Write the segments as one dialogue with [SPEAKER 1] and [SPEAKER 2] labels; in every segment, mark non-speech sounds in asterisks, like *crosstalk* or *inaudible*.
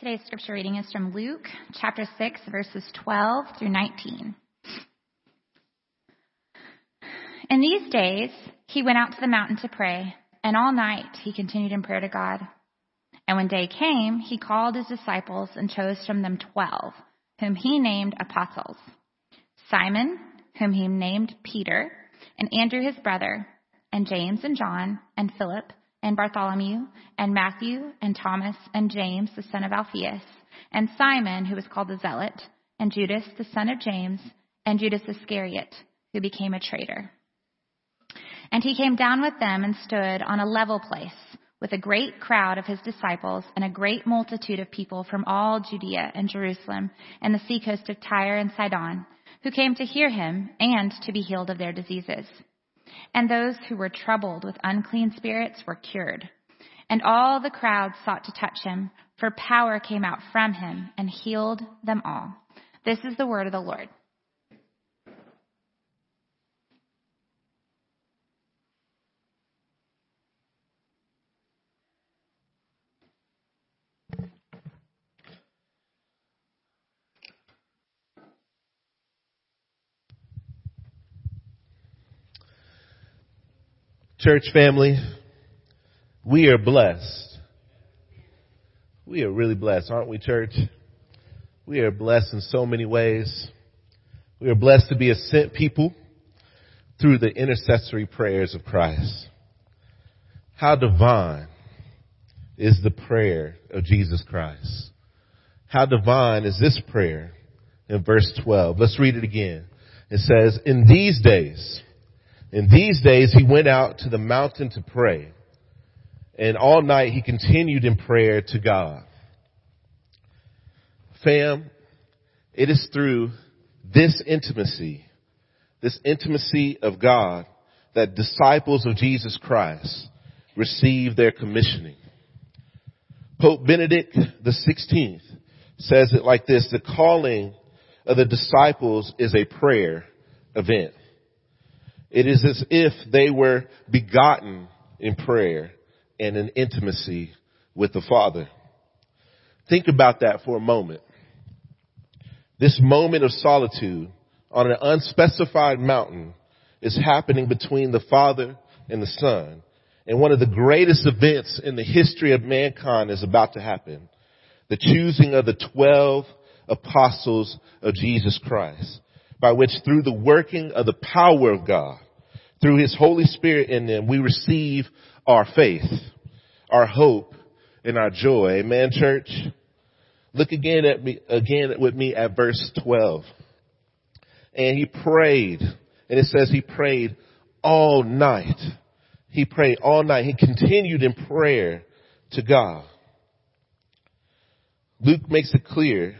[SPEAKER 1] Today's scripture reading is from Luke chapter 6, verses 12 through 19. In these days, he went out to the mountain to pray, and all night he continued in prayer to God. And when day came, he called his disciples and chose from them twelve, whom he named apostles Simon, whom he named Peter, and Andrew his brother, and James and John, and Philip and Bartholomew, and Matthew, and Thomas, and James, the son of Alphaeus, and Simon, who was called the Zealot, and Judas, the son of James, and Judas Iscariot, who became a traitor. And he came down with them and stood on a level place with a great crowd of his disciples and a great multitude of people from all Judea and Jerusalem and the seacoast of Tyre and Sidon, who came to hear him and to be healed of their diseases and those who were troubled with unclean spirits were cured. And all the crowd sought to touch him, for power came out from him and healed them all. This is the word of the Lord.
[SPEAKER 2] Church family, we are blessed. We are really blessed, aren't we, church? We are blessed in so many ways. We are blessed to be a sent people through the intercessory prayers of Christ. How divine is the prayer of Jesus Christ. How divine is this prayer in verse 12. Let's read it again. It says, in these days, in these days, he went out to the mountain to pray. And all night he continued in prayer to God. Fam, it is through this intimacy, this intimacy of God, that disciples of Jesus Christ receive their commissioning. Pope Benedict XVI says it like this, the calling of the disciples is a prayer event. It is as if they were begotten in prayer and in intimacy with the Father. Think about that for a moment. This moment of solitude on an unspecified mountain is happening between the Father and the Son. And one of the greatest events in the history of mankind is about to happen. The choosing of the twelve apostles of Jesus Christ by which through the working of the power of God, through His Holy Spirit in them, we receive our faith, our hope, and our joy. Amen, church? Look again at me, again with me at verse 12. And he prayed, and it says he prayed all night. He prayed all night. He continued in prayer to God. Luke makes it clear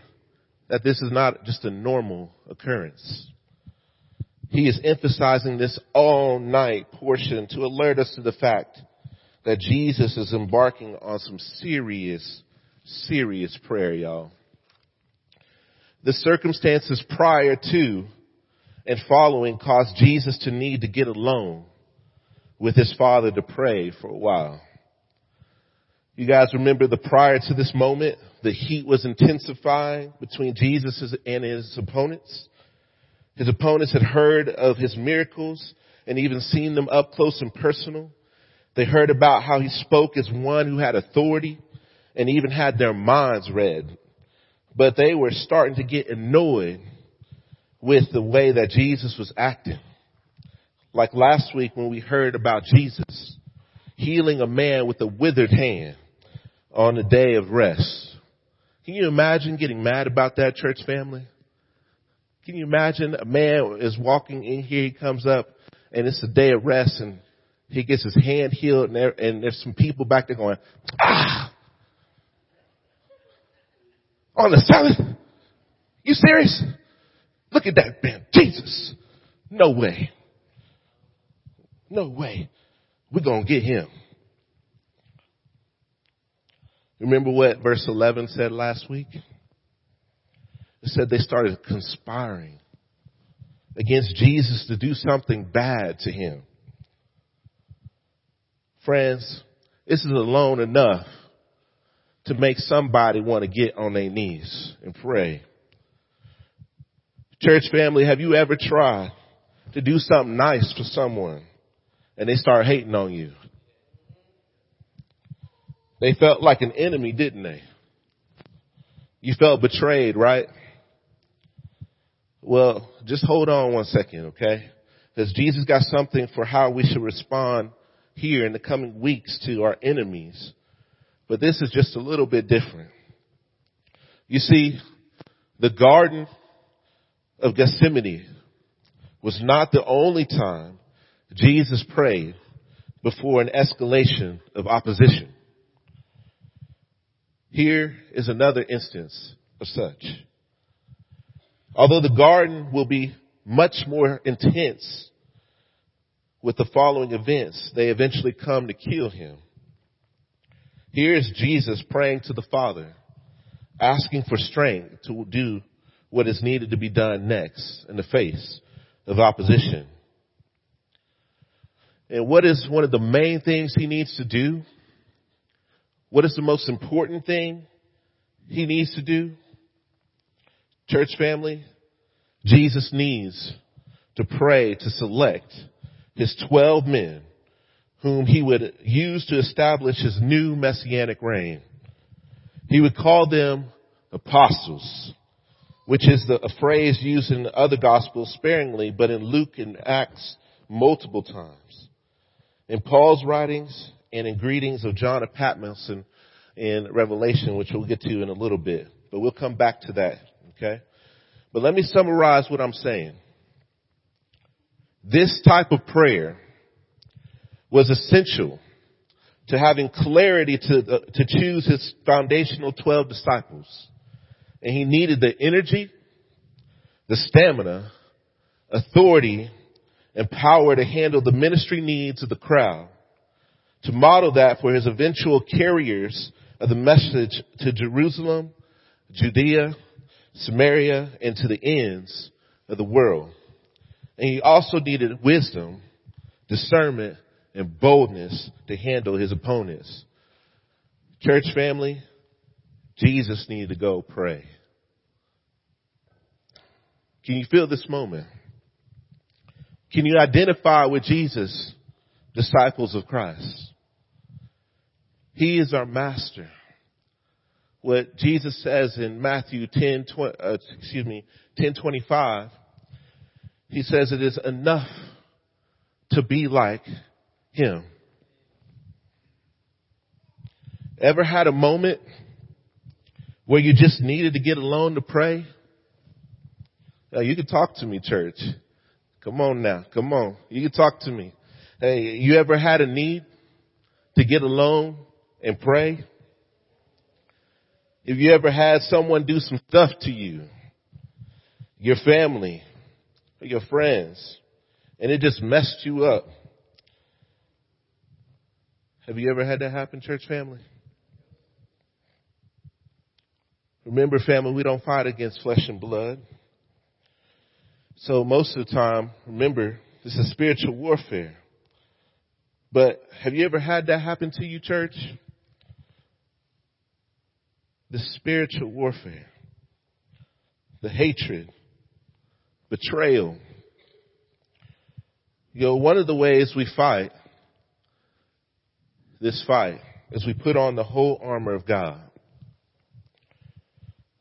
[SPEAKER 2] that this is not just a normal occurrence. He is emphasizing this all night portion to alert us to the fact that Jesus is embarking on some serious, serious prayer, y'all. The circumstances prior to and following caused Jesus to need to get alone with his father to pray for a while. You guys remember the prior to this moment, the heat was intensifying between Jesus and his opponents. His opponents had heard of his miracles and even seen them up close and personal. They heard about how he spoke as one who had authority and even had their minds read. But they were starting to get annoyed with the way that Jesus was acting. Like last week when we heard about Jesus healing a man with a withered hand on the day of rest. Can you imagine getting mad about that church family? Can you imagine a man is walking in here, he comes up and it's a day of rest and he gets his hand healed and, there, and there's some people back there going, ah, on the Sabbath? You serious? Look at that man, Jesus. No way. No way. We're going to get him. Remember what verse 11 said last week? It said they started conspiring against Jesus to do something bad to him. Friends, this is alone enough to make somebody want to get on their knees and pray. Church family, have you ever tried to do something nice for someone and they start hating on you? They felt like an enemy, didn't they? You felt betrayed, right? Well, just hold on one second, okay? Because Jesus got something for how we should respond here in the coming weeks to our enemies. But this is just a little bit different. You see, the Garden of Gethsemane was not the only time Jesus prayed before an escalation of opposition. Here is another instance of such. Although the garden will be much more intense with the following events, they eventually come to kill him. Here is Jesus praying to the Father, asking for strength to do what is needed to be done next in the face of opposition. And what is one of the main things he needs to do? What is the most important thing he needs to do? Church family, Jesus needs to pray to select his 12 men whom he would use to establish his new messianic reign. He would call them apostles, which is the, a phrase used in other gospels sparingly, but in Luke and Acts multiple times. In Paul's writings and in greetings of John of Patmos and in Revelation, which we'll get to in a little bit, but we'll come back to that. Okay. But let me summarize what I'm saying. This type of prayer was essential to having clarity to, uh, to choose his foundational 12 disciples. And he needed the energy, the stamina, authority, and power to handle the ministry needs of the crowd. To model that for his eventual carriers of the message to Jerusalem, Judea, Samaria, and to the ends of the world. And he also needed wisdom, discernment, and boldness to handle his opponents. Church family, Jesus needed to go pray. Can you feel this moment? Can you identify with Jesus, disciples of Christ? He is our master. What Jesus says in Matthew 10, 20, uh, excuse me, 1025, he says it is enough to be like him. Ever had a moment where you just needed to get alone to pray? Now you can talk to me, church. Come on now. Come on. You can talk to me. Hey, you ever had a need to get alone and pray? Have you ever had someone do some stuff to you, your family, or your friends, and it just messed you up? Have you ever had that happen, church family? Remember, family, we don't fight against flesh and blood. So most of the time, remember, this is spiritual warfare. But have you ever had that happen to you, church? The spiritual warfare, the hatred, betrayal. You know, one of the ways we fight this fight is we put on the whole armor of God.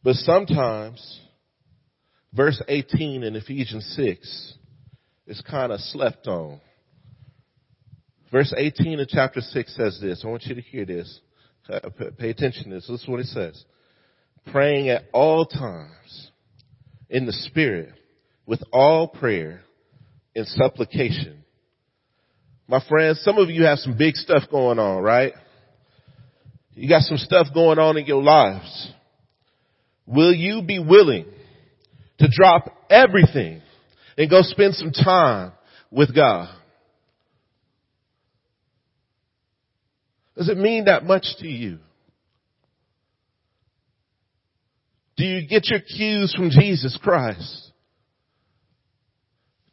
[SPEAKER 2] But sometimes, verse 18 in Ephesians 6 is kind of slept on. Verse 18 of chapter 6 says this. I want you to hear this. Uh, pay attention to this. This is what it says. Praying at all times in the Spirit with all prayer and supplication my friends, some of you have some big stuff going on, right? You got some stuff going on in your lives. Will you be willing to drop everything and go spend some time with God? Does it mean that much to you? Do you get your cues from Jesus Christ?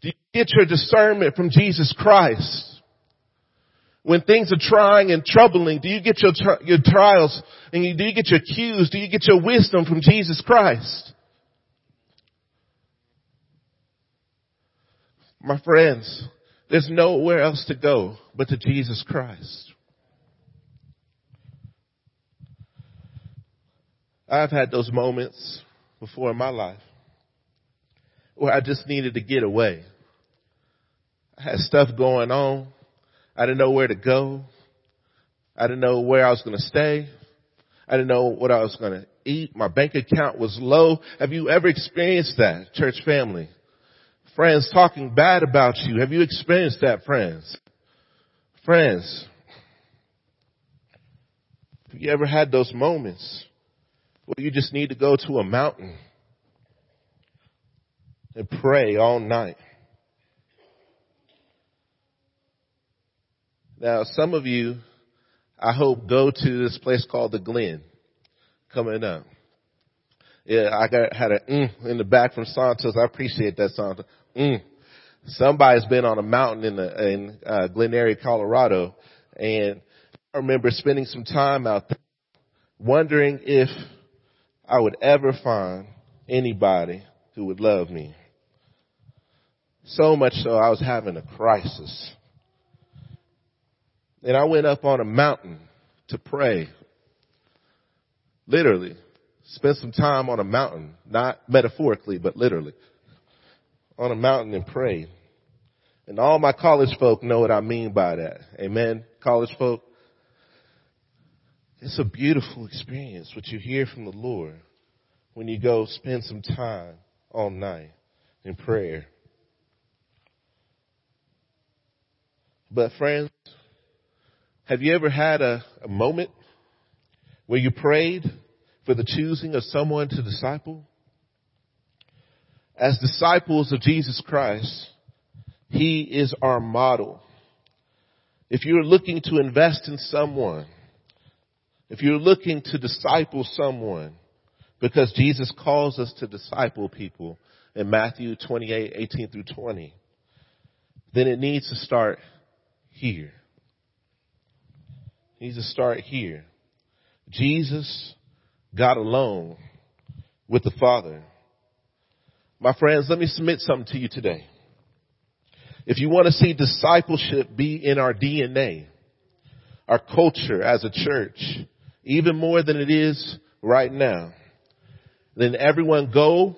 [SPEAKER 2] Do you get your discernment from Jesus Christ? When things are trying and troubling, do you get your, your trials and you, do you get your cues? Do you get your wisdom from Jesus Christ? My friends, there's nowhere else to go but to Jesus Christ. I've had those moments before in my life where I just needed to get away. I had stuff going on. I didn't know where to go. I didn't know where I was going to stay. I didn't know what I was going to eat. My bank account was low. Have you ever experienced that, church family? Friends talking bad about you. Have you experienced that, friends? Friends, have you ever had those moments where you just need to go to a mountain and pray all night? Now, some of you, I hope, go to this place called the Glen coming up. Yeah, I got had a mm in the back from Santos. I appreciate that Santos. Mm. Somebody's been on a mountain in the in uh, Glen Eyrie, Colorado, and I remember spending some time out there, wondering if I would ever find anybody who would love me. So much so, I was having a crisis. And I went up on a mountain to pray. Literally. Spent some time on a mountain. Not metaphorically, but literally. On a mountain and prayed. And all my college folk know what I mean by that. Amen. College folk. It's a beautiful experience what you hear from the Lord when you go spend some time all night in prayer. But friends, have you ever had a, a moment where you prayed for the choosing of someone to disciple? As disciples of Jesus Christ, He is our model. If you're looking to invest in someone, if you're looking to disciple someone, because Jesus calls us to disciple people in Matthew 28, 18 through 20, then it needs to start here It needs to start here. Jesus got alone with the Father. My friends, let me submit something to you today. If you want to see discipleship be in our DNA, our culture as a church, even more than it is right now, then everyone go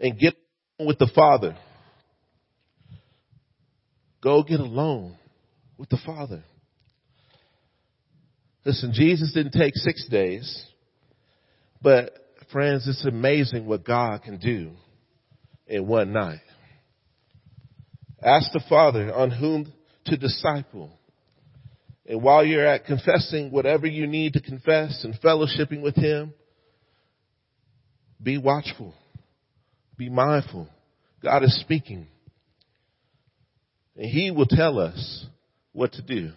[SPEAKER 2] and get with the Father. Go get alone with the Father. Listen, Jesus didn't take six days, but friends, it's amazing what God can do in one night. Ask the Father on whom to disciple. And while you're at confessing whatever you need to confess and fellowshipping with Him, be watchful. Be mindful. God is speaking. And He will tell us what to do.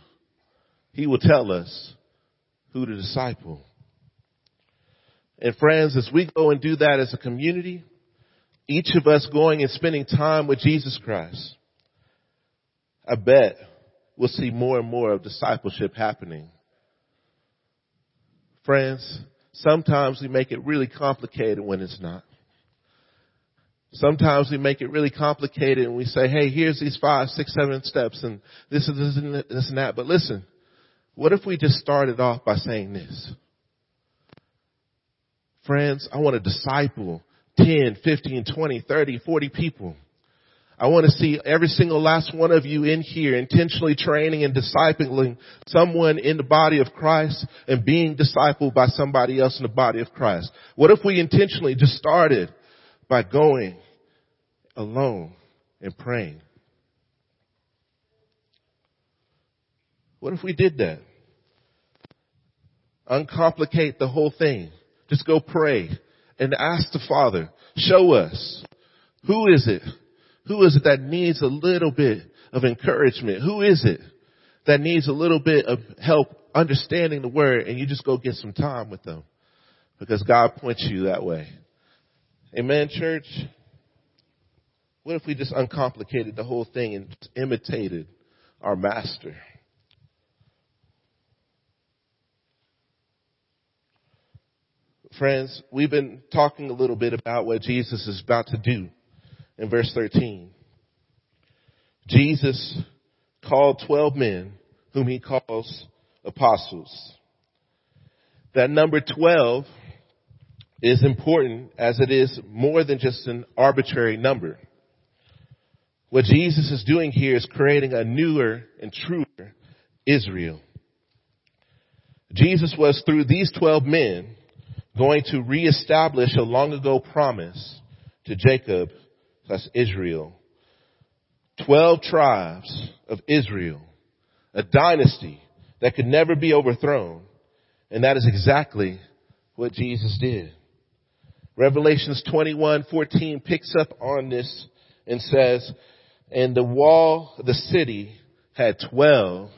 [SPEAKER 2] He will tell us who to disciple. And friends, as we go and do that as a community, each of us going and spending time with Jesus Christ, I bet we'll see more and more of discipleship happening. Friends, sometimes we make it really complicated when it's not. Sometimes we make it really complicated and we say, hey, here's these five, six, seven steps and this is this and, this and that. But listen, what if we just started off by saying this? Friends, I want to disciple 10, 15, 20, 30, 40 people. I want to see every single last one of you in here intentionally training and discipling someone in the body of Christ and being discipled by somebody else in the body of Christ. What if we intentionally just started by going alone and praying? What if we did that? Uncomplicate the whole thing. Just go pray and ask the Father, show us. Who is it? Who is it that needs a little bit of encouragement? Who is it that needs a little bit of help understanding the word and you just go get some time with them? Because God points you that way. Amen, church? What if we just uncomplicated the whole thing and imitated our master? Friends, we've been talking a little bit about what Jesus is about to do in verse 13. Jesus called 12 men whom he calls apostles. That number 12 is important as it is more than just an arbitrary number. What Jesus is doing here is creating a newer and truer Israel. Jesus was through these 12 men going to reestablish a long ago promise to Jacob, that's Israel. 12 tribes of Israel, a dynasty that could never be overthrown. And that is exactly what Jesus did. Revelations 21:14 picks up on this and says, "And the wall of the city had 12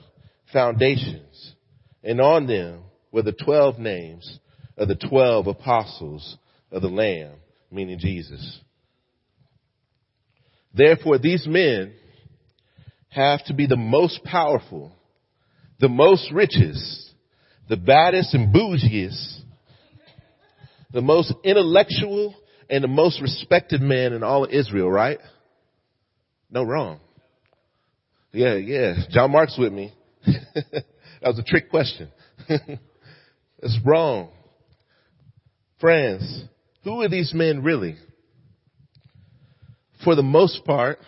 [SPEAKER 2] foundations, and on them were the 12 names of the 12 apostles of the Lamb, meaning Jesus." Therefore, these men have to be the most powerful, the most richest, the baddest and bougiest, the most intellectual and the most respected man in all of Israel, right? No wrong. Yeah, yeah. John Mark's with me. *laughs* that was a trick question. *laughs* it's wrong. Friends, who are these men really? For the most part,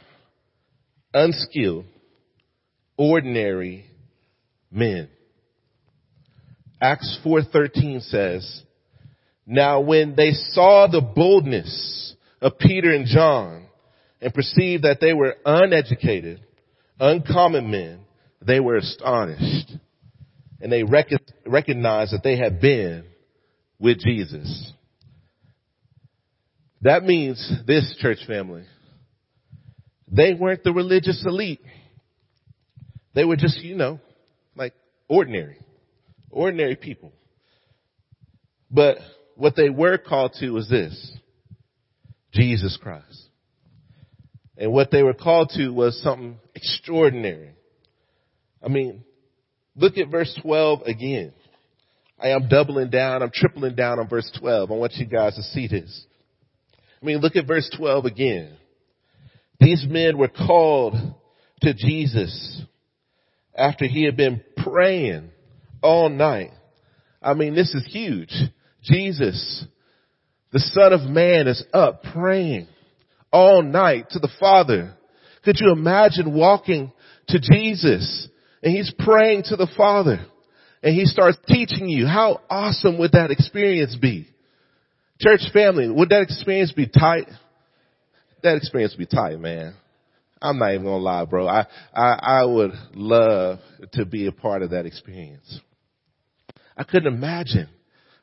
[SPEAKER 2] unskilled, ordinary men. Acts 4:13 says, "Now when they saw the boldness of Peter and John and perceived that they were uneducated, uncommon men, they were astonished, and they rec- recognized that they had been with Jesus." That means this church family. They weren't the religious elite. They were just, you know, like ordinary, ordinary people. But what they were called to was this, Jesus Christ. And what they were called to was something extraordinary. I mean, look at verse 12 again. I am doubling down, I'm tripling down on verse 12. I want you guys to see this. I mean, look at verse 12 again. These men were called to Jesus after he had been praying all night. I mean, this is huge. Jesus, the son of man is up praying all night to the Father. Could you imagine walking to Jesus and he's praying to the Father and he starts teaching you? How awesome would that experience be? Church family, would that experience be tight? That experience would be tight, man. I'm not even gonna lie, bro. I, I, I would love to be a part of that experience. I couldn't imagine.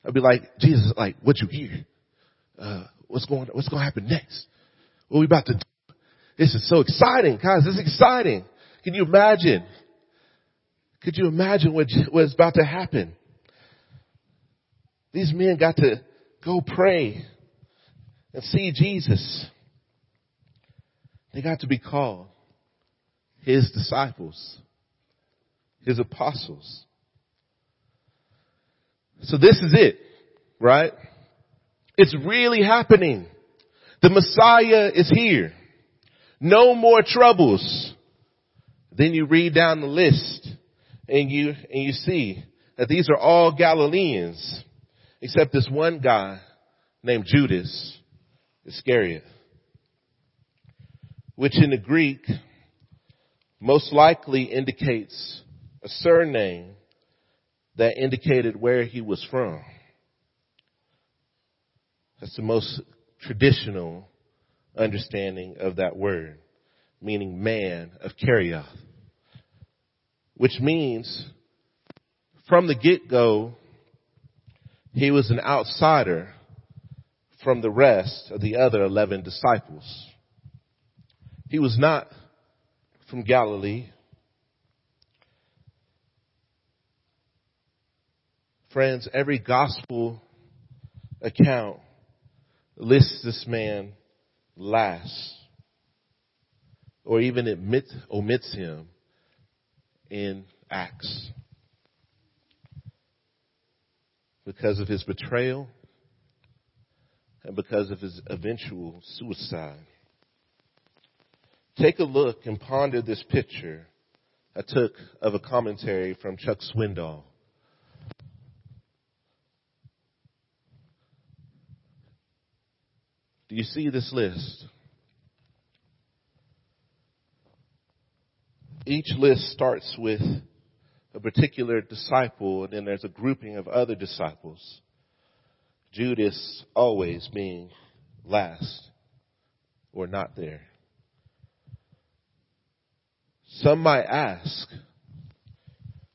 [SPEAKER 2] I'd be like, Jesus, like, what you hear? Uh, what's going, what's to happen next? What we about to do? This is so exciting, guys. This is exciting. Can you imagine? Could you imagine what, what's about to happen? These men got to go pray and see Jesus. They got to be called his disciples, his apostles. So this is it, right? It's really happening. The Messiah is here. No more troubles. Then you read down the list and you, and you see that these are all Galileans except this one guy named Judas Iscariot which in the Greek most likely indicates a surname that indicated where he was from. That's the most traditional understanding of that word, meaning man of Kerioth, which means from the get-go, he was an outsider from the rest of the other 11 disciples. He was not from Galilee. Friends, every gospel account lists this man last or even admit, omits him in Acts because of his betrayal and because of his eventual suicide. Take a look and ponder this picture I took of a commentary from Chuck Swindoll. Do you see this list? Each list starts with a particular disciple, and then there's a grouping of other disciples. Judas always being last or not there. Some might ask,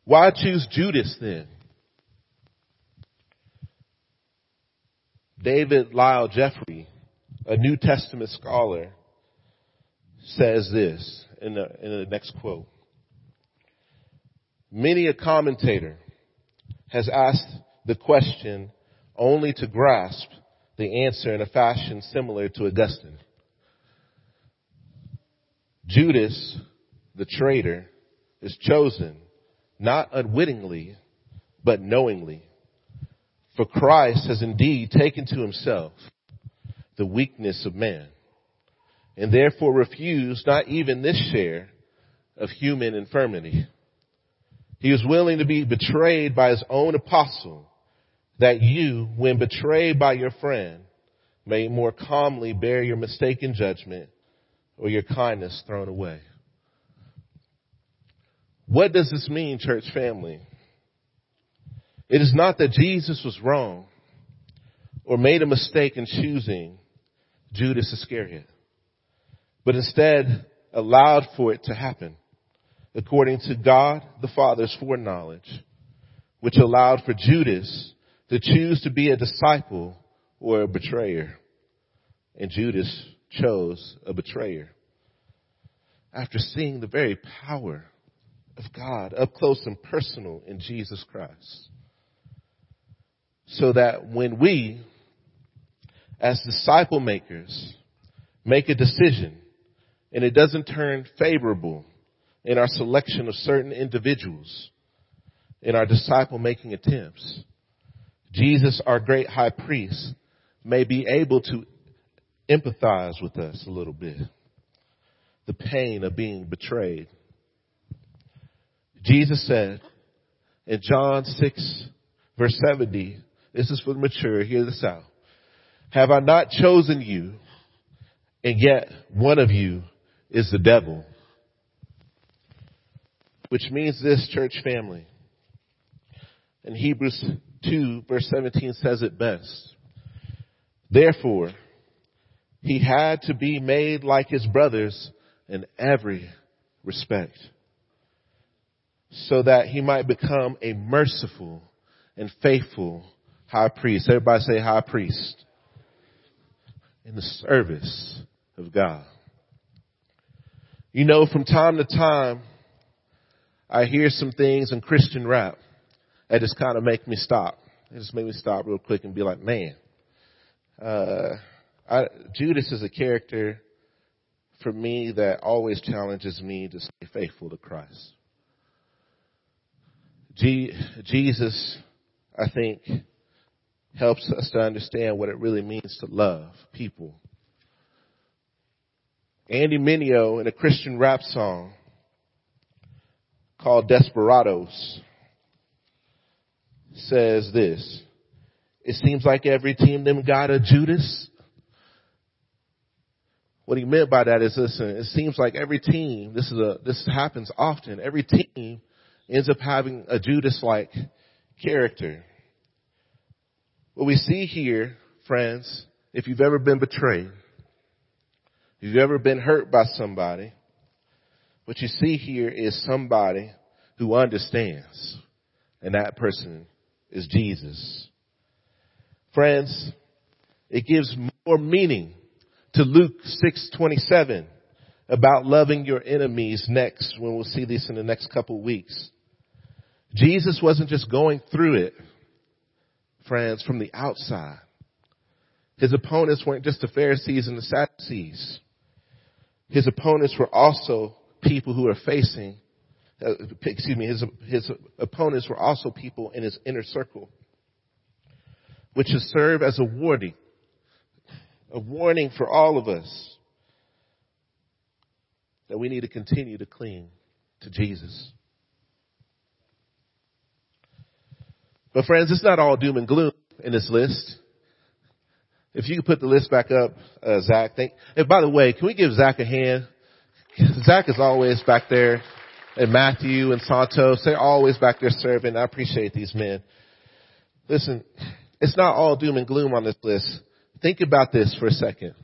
[SPEAKER 2] why choose Judas then? David Lyle Jeffrey, a New Testament scholar, says this in the, in the next quote. Many a commentator has asked the question only to grasp the answer in a fashion similar to Augustine. Judas, the traitor, is chosen not unwittingly, but knowingly. For Christ has indeed taken to himself the weakness of man and therefore refused not even this share of human infirmity. He was willing to be betrayed by his own apostle that you, when betrayed by your friend, may more calmly bear your mistaken judgment or your kindness thrown away. What does this mean, church family? It is not that Jesus was wrong or made a mistake in choosing Judas Iscariot, but instead allowed for it to happen according to God the Father's foreknowledge, which allowed for Judas to choose to be a disciple or a betrayer. And Judas chose a betrayer. After seeing the very power of God up close and personal in Jesus Christ. So that when we, as disciple makers, make a decision and it doesn't turn favorable in our selection of certain individuals in our disciple making attempts, Jesus, our great high priest, may be able to empathize with us a little bit. The pain of being betrayed. Jesus said in John 6 verse 70, this is for the mature, hear this out. Have I not chosen you and yet one of you is the devil? Which means this church family. In Hebrews 2 verse 17 says it best. Therefore, he had to be made like his brothers in every respect so that he might become a merciful and faithful high priest. Everybody say high priest in the service of God. You know, from time to time, I hear some things in Christian rap that just kind of make me stop. It just made me stop real quick and be like, man, uh, I, Judas is a character for me that always challenges me to stay faithful to Christ. G- Jesus, I think, helps us to understand what it really means to love people. Andy Mineo in a Christian rap song called Desperados says this. It seems like every team them got a Judas. What he meant by that is listen, it seems like every team, this is a, this happens often, every team ends up having a Judas-like character. What we see here, friends, if you've ever been betrayed, if you've ever been hurt by somebody, what you see here is somebody who understands. And that person is Jesus. Friends, it gives more meaning to Luke 6:27 about loving your enemies next when we'll see this in the next couple weeks. Jesus wasn't just going through it, friends, from the outside. His opponents weren't just the Pharisees and the Sadducees. His opponents were also people who are facing, uh, excuse me, his, his opponents were also people in his inner circle, which should serve as a warning, a warning for all of us that we need to continue to cling to Jesus. But friends, it's not all doom and gloom in this list. If you could put the list back up, uh, Zach. Thank, and by the way, can we give Zach a hand? *laughs* Zach is always back there, and Matthew and Santos, they're always back there serving. I appreciate these men. Listen, it's not all doom and gloom on this list. Think about this for a second.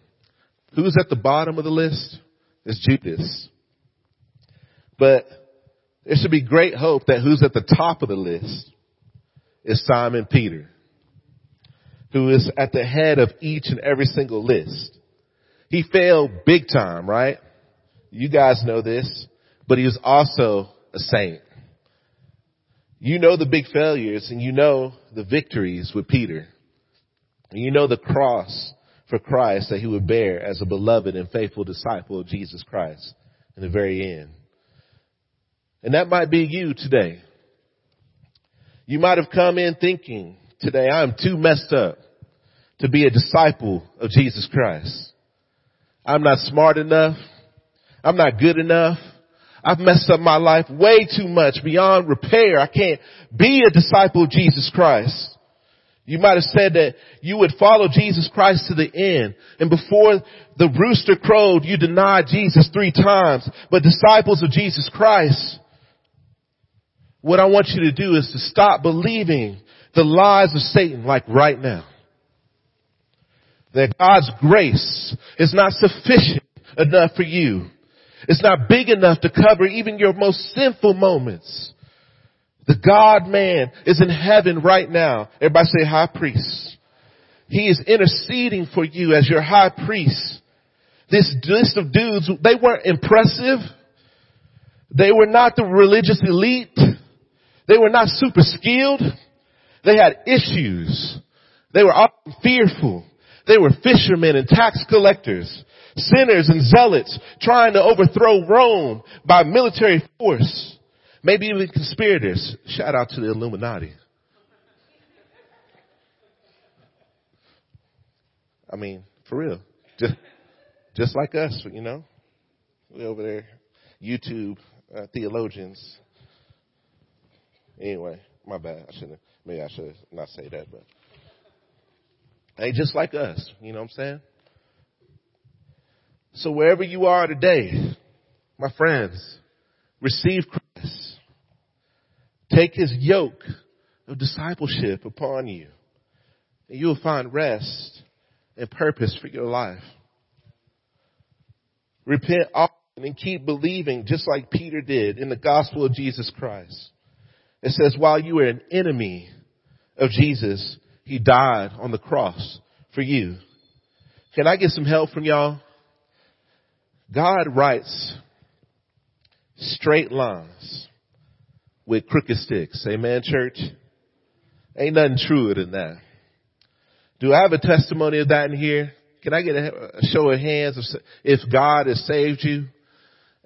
[SPEAKER 2] Who's at the bottom of the list? It's Judas. But there should be great hope that who's at the top of the list is Simon Peter, who is at the head of each and every single list. He failed big time, right? You guys know this, but he was also a saint. You know the big failures and you know the victories with Peter. And you know the cross for Christ that he would bear as a beloved and faithful disciple of Jesus Christ in the very end. And that might be you today. You might have come in thinking today, I'm too messed up to be a disciple of Jesus Christ. I'm not smart enough. I'm not good enough. I've messed up my life way too much beyond repair. I can't be a disciple of Jesus Christ. You might have said that you would follow Jesus Christ to the end. And before the rooster crowed, you denied Jesus three times. But disciples of Jesus Christ, what I want you to do is to stop believing the lies of Satan like right now. That God's grace is not sufficient enough for you. It's not big enough to cover even your most sinful moments. The God man is in heaven right now. Everybody say high priest. He is interceding for you as your high priest. This list of dudes, they weren't impressive. They were not the religious elite. They were not super skilled. They had issues. They were often fearful. They were fishermen and tax collectors, sinners and zealots trying to overthrow Rome by military force. Maybe even conspirators. Shout out to the Illuminati. I mean, for real. Just, just like us, you know. We over there, YouTube uh, theologians. Anyway, my bad. I shouldn't. Maybe I should not say that, but hey, just like us. You know what I'm saying? So wherever you are today, my friends, receive Christ. Take his yoke of discipleship upon you. And you will find rest and purpose for your life. Repent often and keep believing just like Peter did in the gospel of Jesus Christ. It says, while you were an enemy of Jesus, he died on the cross for you. Can I get some help from y'all? God writes straight lines with crooked sticks. Amen, church? Ain't nothing truer than that. Do I have a testimony of that in here? Can I get a, show of hands if God has saved you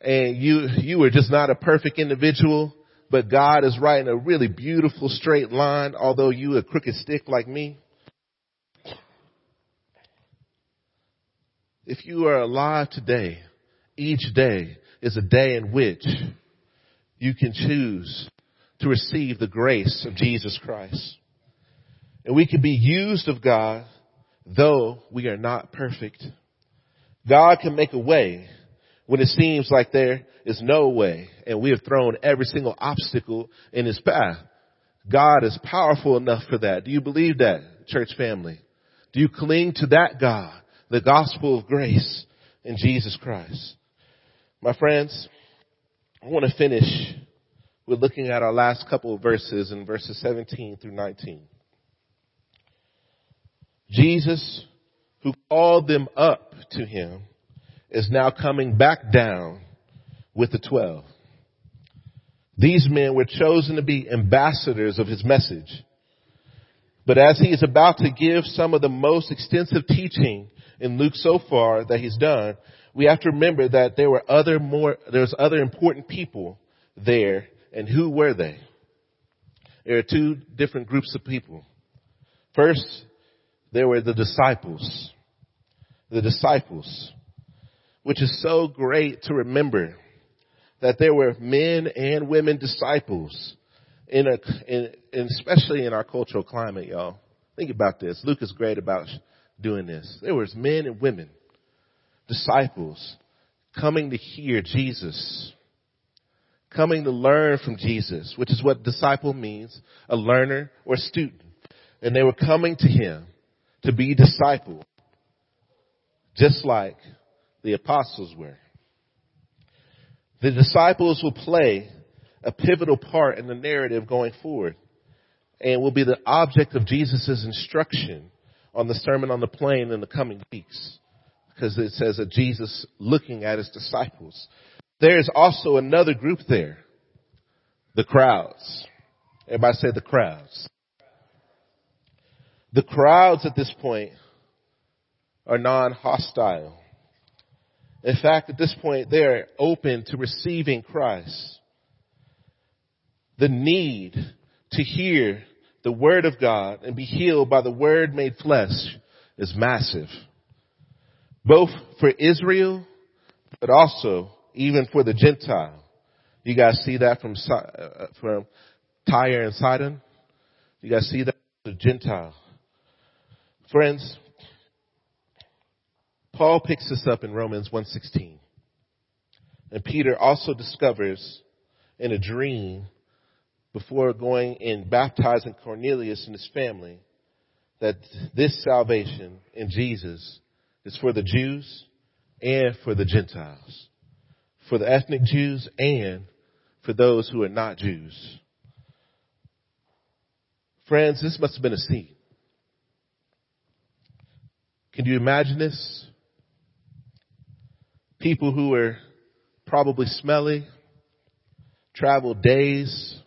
[SPEAKER 2] and you, you were just not a perfect individual, but God is writing a really beautiful straight line, although you a crooked stick like me? If you are alive today, each day is a day in which you can choose to receive the grace of Jesus Christ. And we can be used of God though we are not perfect. God can make a way when it seems like there is no way and we have thrown every single obstacle in his path. God is powerful enough for that. Do you believe that, church family? Do you cling to that God, the gospel of grace in Jesus Christ? My friends, I want to finish with looking at our last couple of verses in verses 17 through 19. Jesus, who called them up to him, is now coming back down with the twelve. These men were chosen to be ambassadors of his message. But as he is about to give some of the most extensive teaching in Luke so far that he's done, we have to remember that there were other more, there's other important people there, and who were they? There are two different groups of people. First, there were the disciples. the disciples, which is so great to remember that there were men and women disciples in a, in, especially in our cultural climate, y'all. Think about this. Luke is great about doing this. There was men and women, disciples, coming to hear Jesus, coming to learn from Jesus, which is what disciple means, a learner or student. And they were coming to him to be discipled, just like the apostles were. The disciples will play a pivotal part in the narrative going forward and will be the object of Jesus' instruction on the Sermon on the Plain in the coming weeks. Because it says that Jesus looking at his disciples. There is also another group there. The crowds. Everybody say the crowds. The crowds at this point are non-hostile. In fact, at this point, they're open to receiving Christ. The need to hear the Word of God and be healed by the Word made flesh is massive. Both for Israel, but also even for the Gentile. You guys see that from, uh, from Tyre and Sidon? You guys see that? The Gentile. Friends, Paul picks this up in Romans 1.16. And Peter also discovers in a dream before going and baptizing Cornelius and his family that this salvation in Jesus is for the Jews and for the Gentiles, for the ethnic Jews and for those who are not Jews. Friends, this must have been a scene. Can you imagine this? People who were probably smelly, traveled days,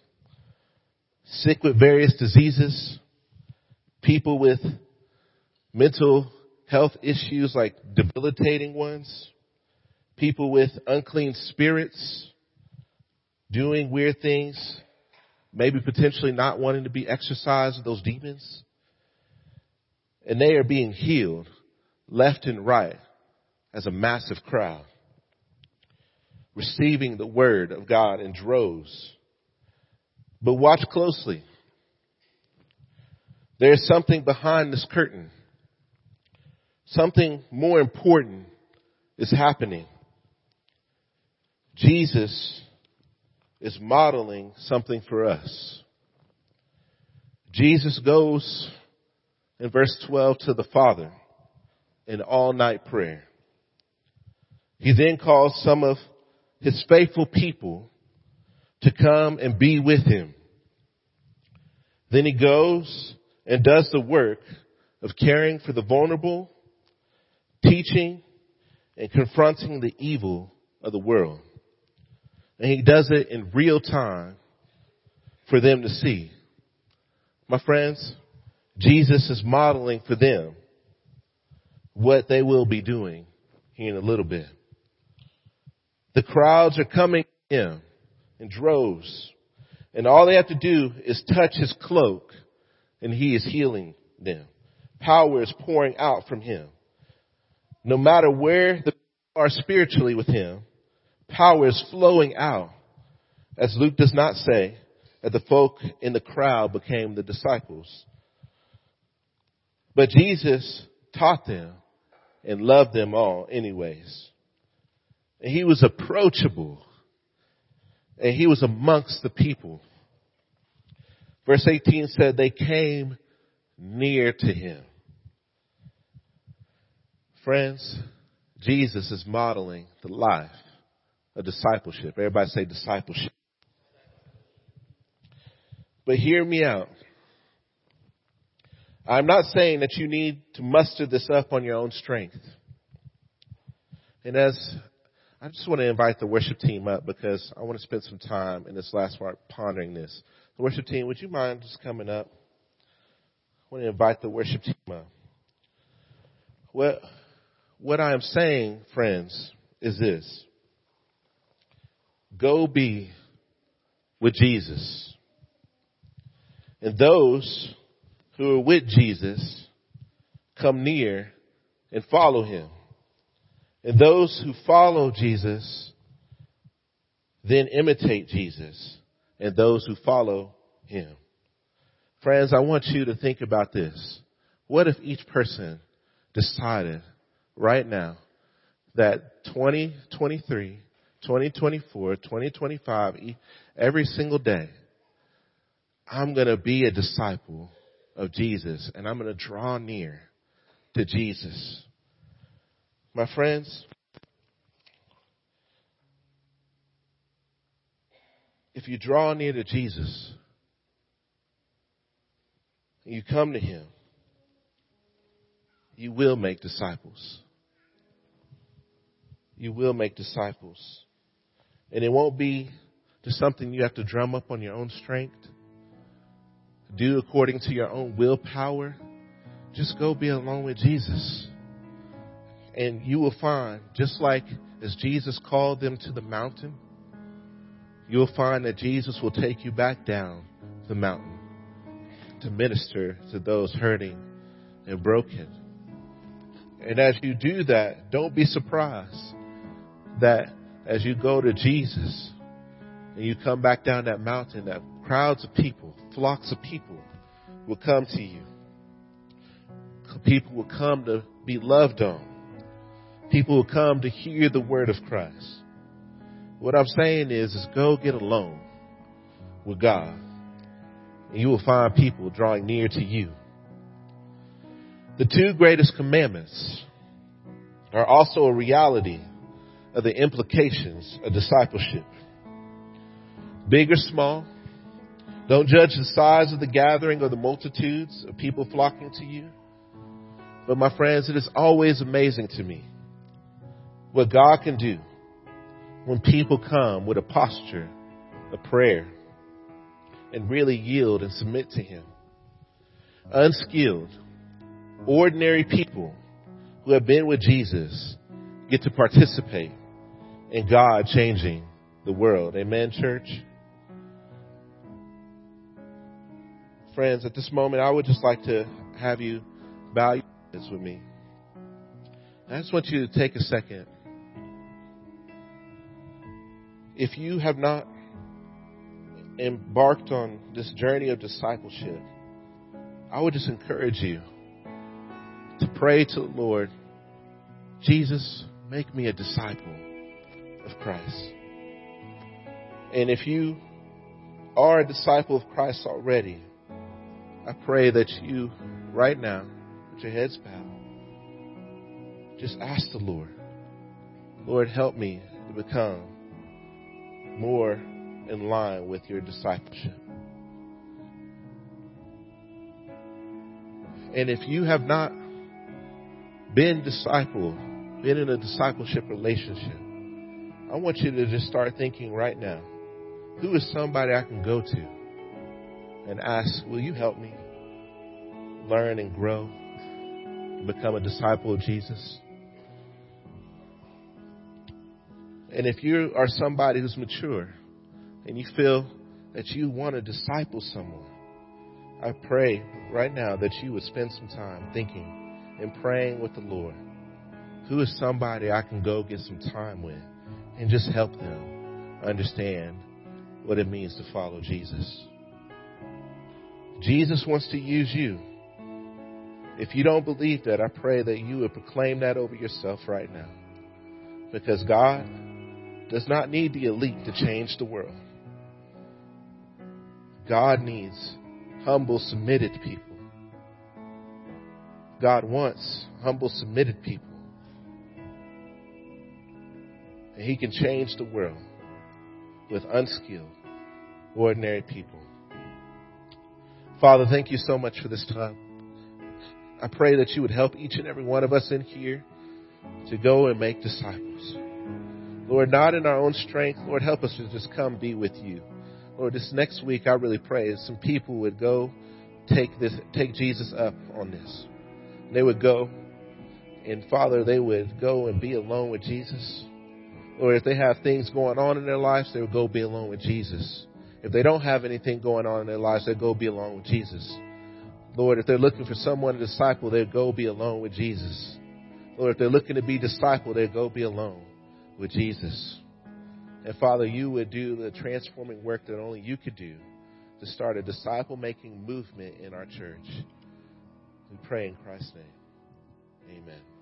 [SPEAKER 2] sick with various diseases, people with mental health issues like debilitating ones, people with unclean spirits, doing weird things, maybe potentially not wanting to be exorcised of those demons. And they are being healed left and right as a massive crowd, receiving the word of God in droves but watch closely. There's something behind this curtain. Something more important is happening. Jesus is modeling something for us. Jesus goes in verse 12 to the Father in all night prayer. He then calls some of his faithful people to come and be with him. Then he goes and does the work of caring for the vulnerable, teaching and confronting the evil of the world. And he does it in real time for them to see. My friends, Jesus is modeling for them what they will be doing here in a little bit. The crowds are coming in in droves. And all they have to do is touch his cloak and he is healing them. Power is pouring out from him. No matter where they are spiritually with him, power is flowing out. As Luke does not say that the folk in the crowd became the disciples. But Jesus taught them and loved them all anyways. And he was approachable and he was amongst the people. Verse 18 said they came near to him. Friends, Jesus is modeling the life of discipleship. Everybody say discipleship. But hear me out. I'm not saying that you need to muster this up on your own strength. And as I just want to invite the worship team up because I want to spend some time in this last part pondering this. The worship team, would you mind just coming up? I want to invite the worship team up. What, what I am saying, friends, is this. Go be with Jesus. And those who are with Jesus come near and follow him. And those who follow Jesus then imitate Jesus and those who follow him. Friends, I want you to think about this. What if each person decided right now that 2023, 2024, 2025, every single day, I'm going to be a disciple of Jesus and I'm going to draw near to Jesus. My friends, if you draw near to Jesus, you come to Him, you will make disciples. You will make disciples. And it won't be just something you have to drum up on your own strength, do according to your own willpower. Just go be alone with Jesus. And you will find, just like as Jesus called them to the mountain, you'll find that Jesus will take you back down the mountain to minister to those hurting and broken. And as you do that, don't be surprised that as you go to Jesus and you come back down that mountain, that crowds of people, flocks of people will come to you. People will come to be loved on. People will come to hear the word of Christ. What I'm saying is, is go get alone with God. And you will find people drawing near to you. The two greatest commandments are also a reality of the implications of discipleship. Big or small, don't judge the size of the gathering or the multitudes of people flocking to you. But my friends, it is always amazing to me what God can do when people come with a posture of prayer and really yield and submit to Him. Unskilled, ordinary people who have been with Jesus get to participate in God changing the world. Amen, church? Friends, at this moment, I would just like to have you bow your heads with me. I just want you to take a second if you have not embarked on this journey of discipleship, I would just encourage you to pray to the Lord, Jesus, make me a disciple of Christ. And if you are a disciple of Christ already, I pray that you, right now, put your heads bowed, just ask the Lord, Lord, help me to become more in line with your discipleship. And if you have not been discipled, been in a discipleship relationship, I want you to just start thinking right now who is somebody I can go to and ask, Will you help me learn and grow, become a disciple of Jesus? And if you are somebody who's mature and you feel that you want to disciple someone, I pray right now that you would spend some time thinking and praying with the Lord. Who is somebody I can go get some time with and just help them understand what it means to follow Jesus? Jesus wants to use you. If you don't believe that, I pray that you would proclaim that over yourself right now. Because God does not need the elite to change the world. God needs humble, submitted people. God wants humble, submitted people. And He can change the world with unskilled, ordinary people. Father, thank you so much for this time. I pray that you would help each and every one of us in here to go and make disciples. Lord, not in our own strength. Lord, help us to just come be with you. Lord, this next week, I really pray some people would go take this, take Jesus up on this. They would go, and Father, they would go and be alone with Jesus. Or if they have things going on in their lives, they would go be alone with Jesus. If they don't have anything going on in their lives, they'd go be alone with Jesus. Lord, if they're looking for someone to disciple, they'd go be alone with Jesus. Lord, if they're looking to be disciple, they'd go be alone with Jesus. And Father, you would do the transforming work that only you could do to start a disciple making movement in our church. We pray in Christ's name. Amen.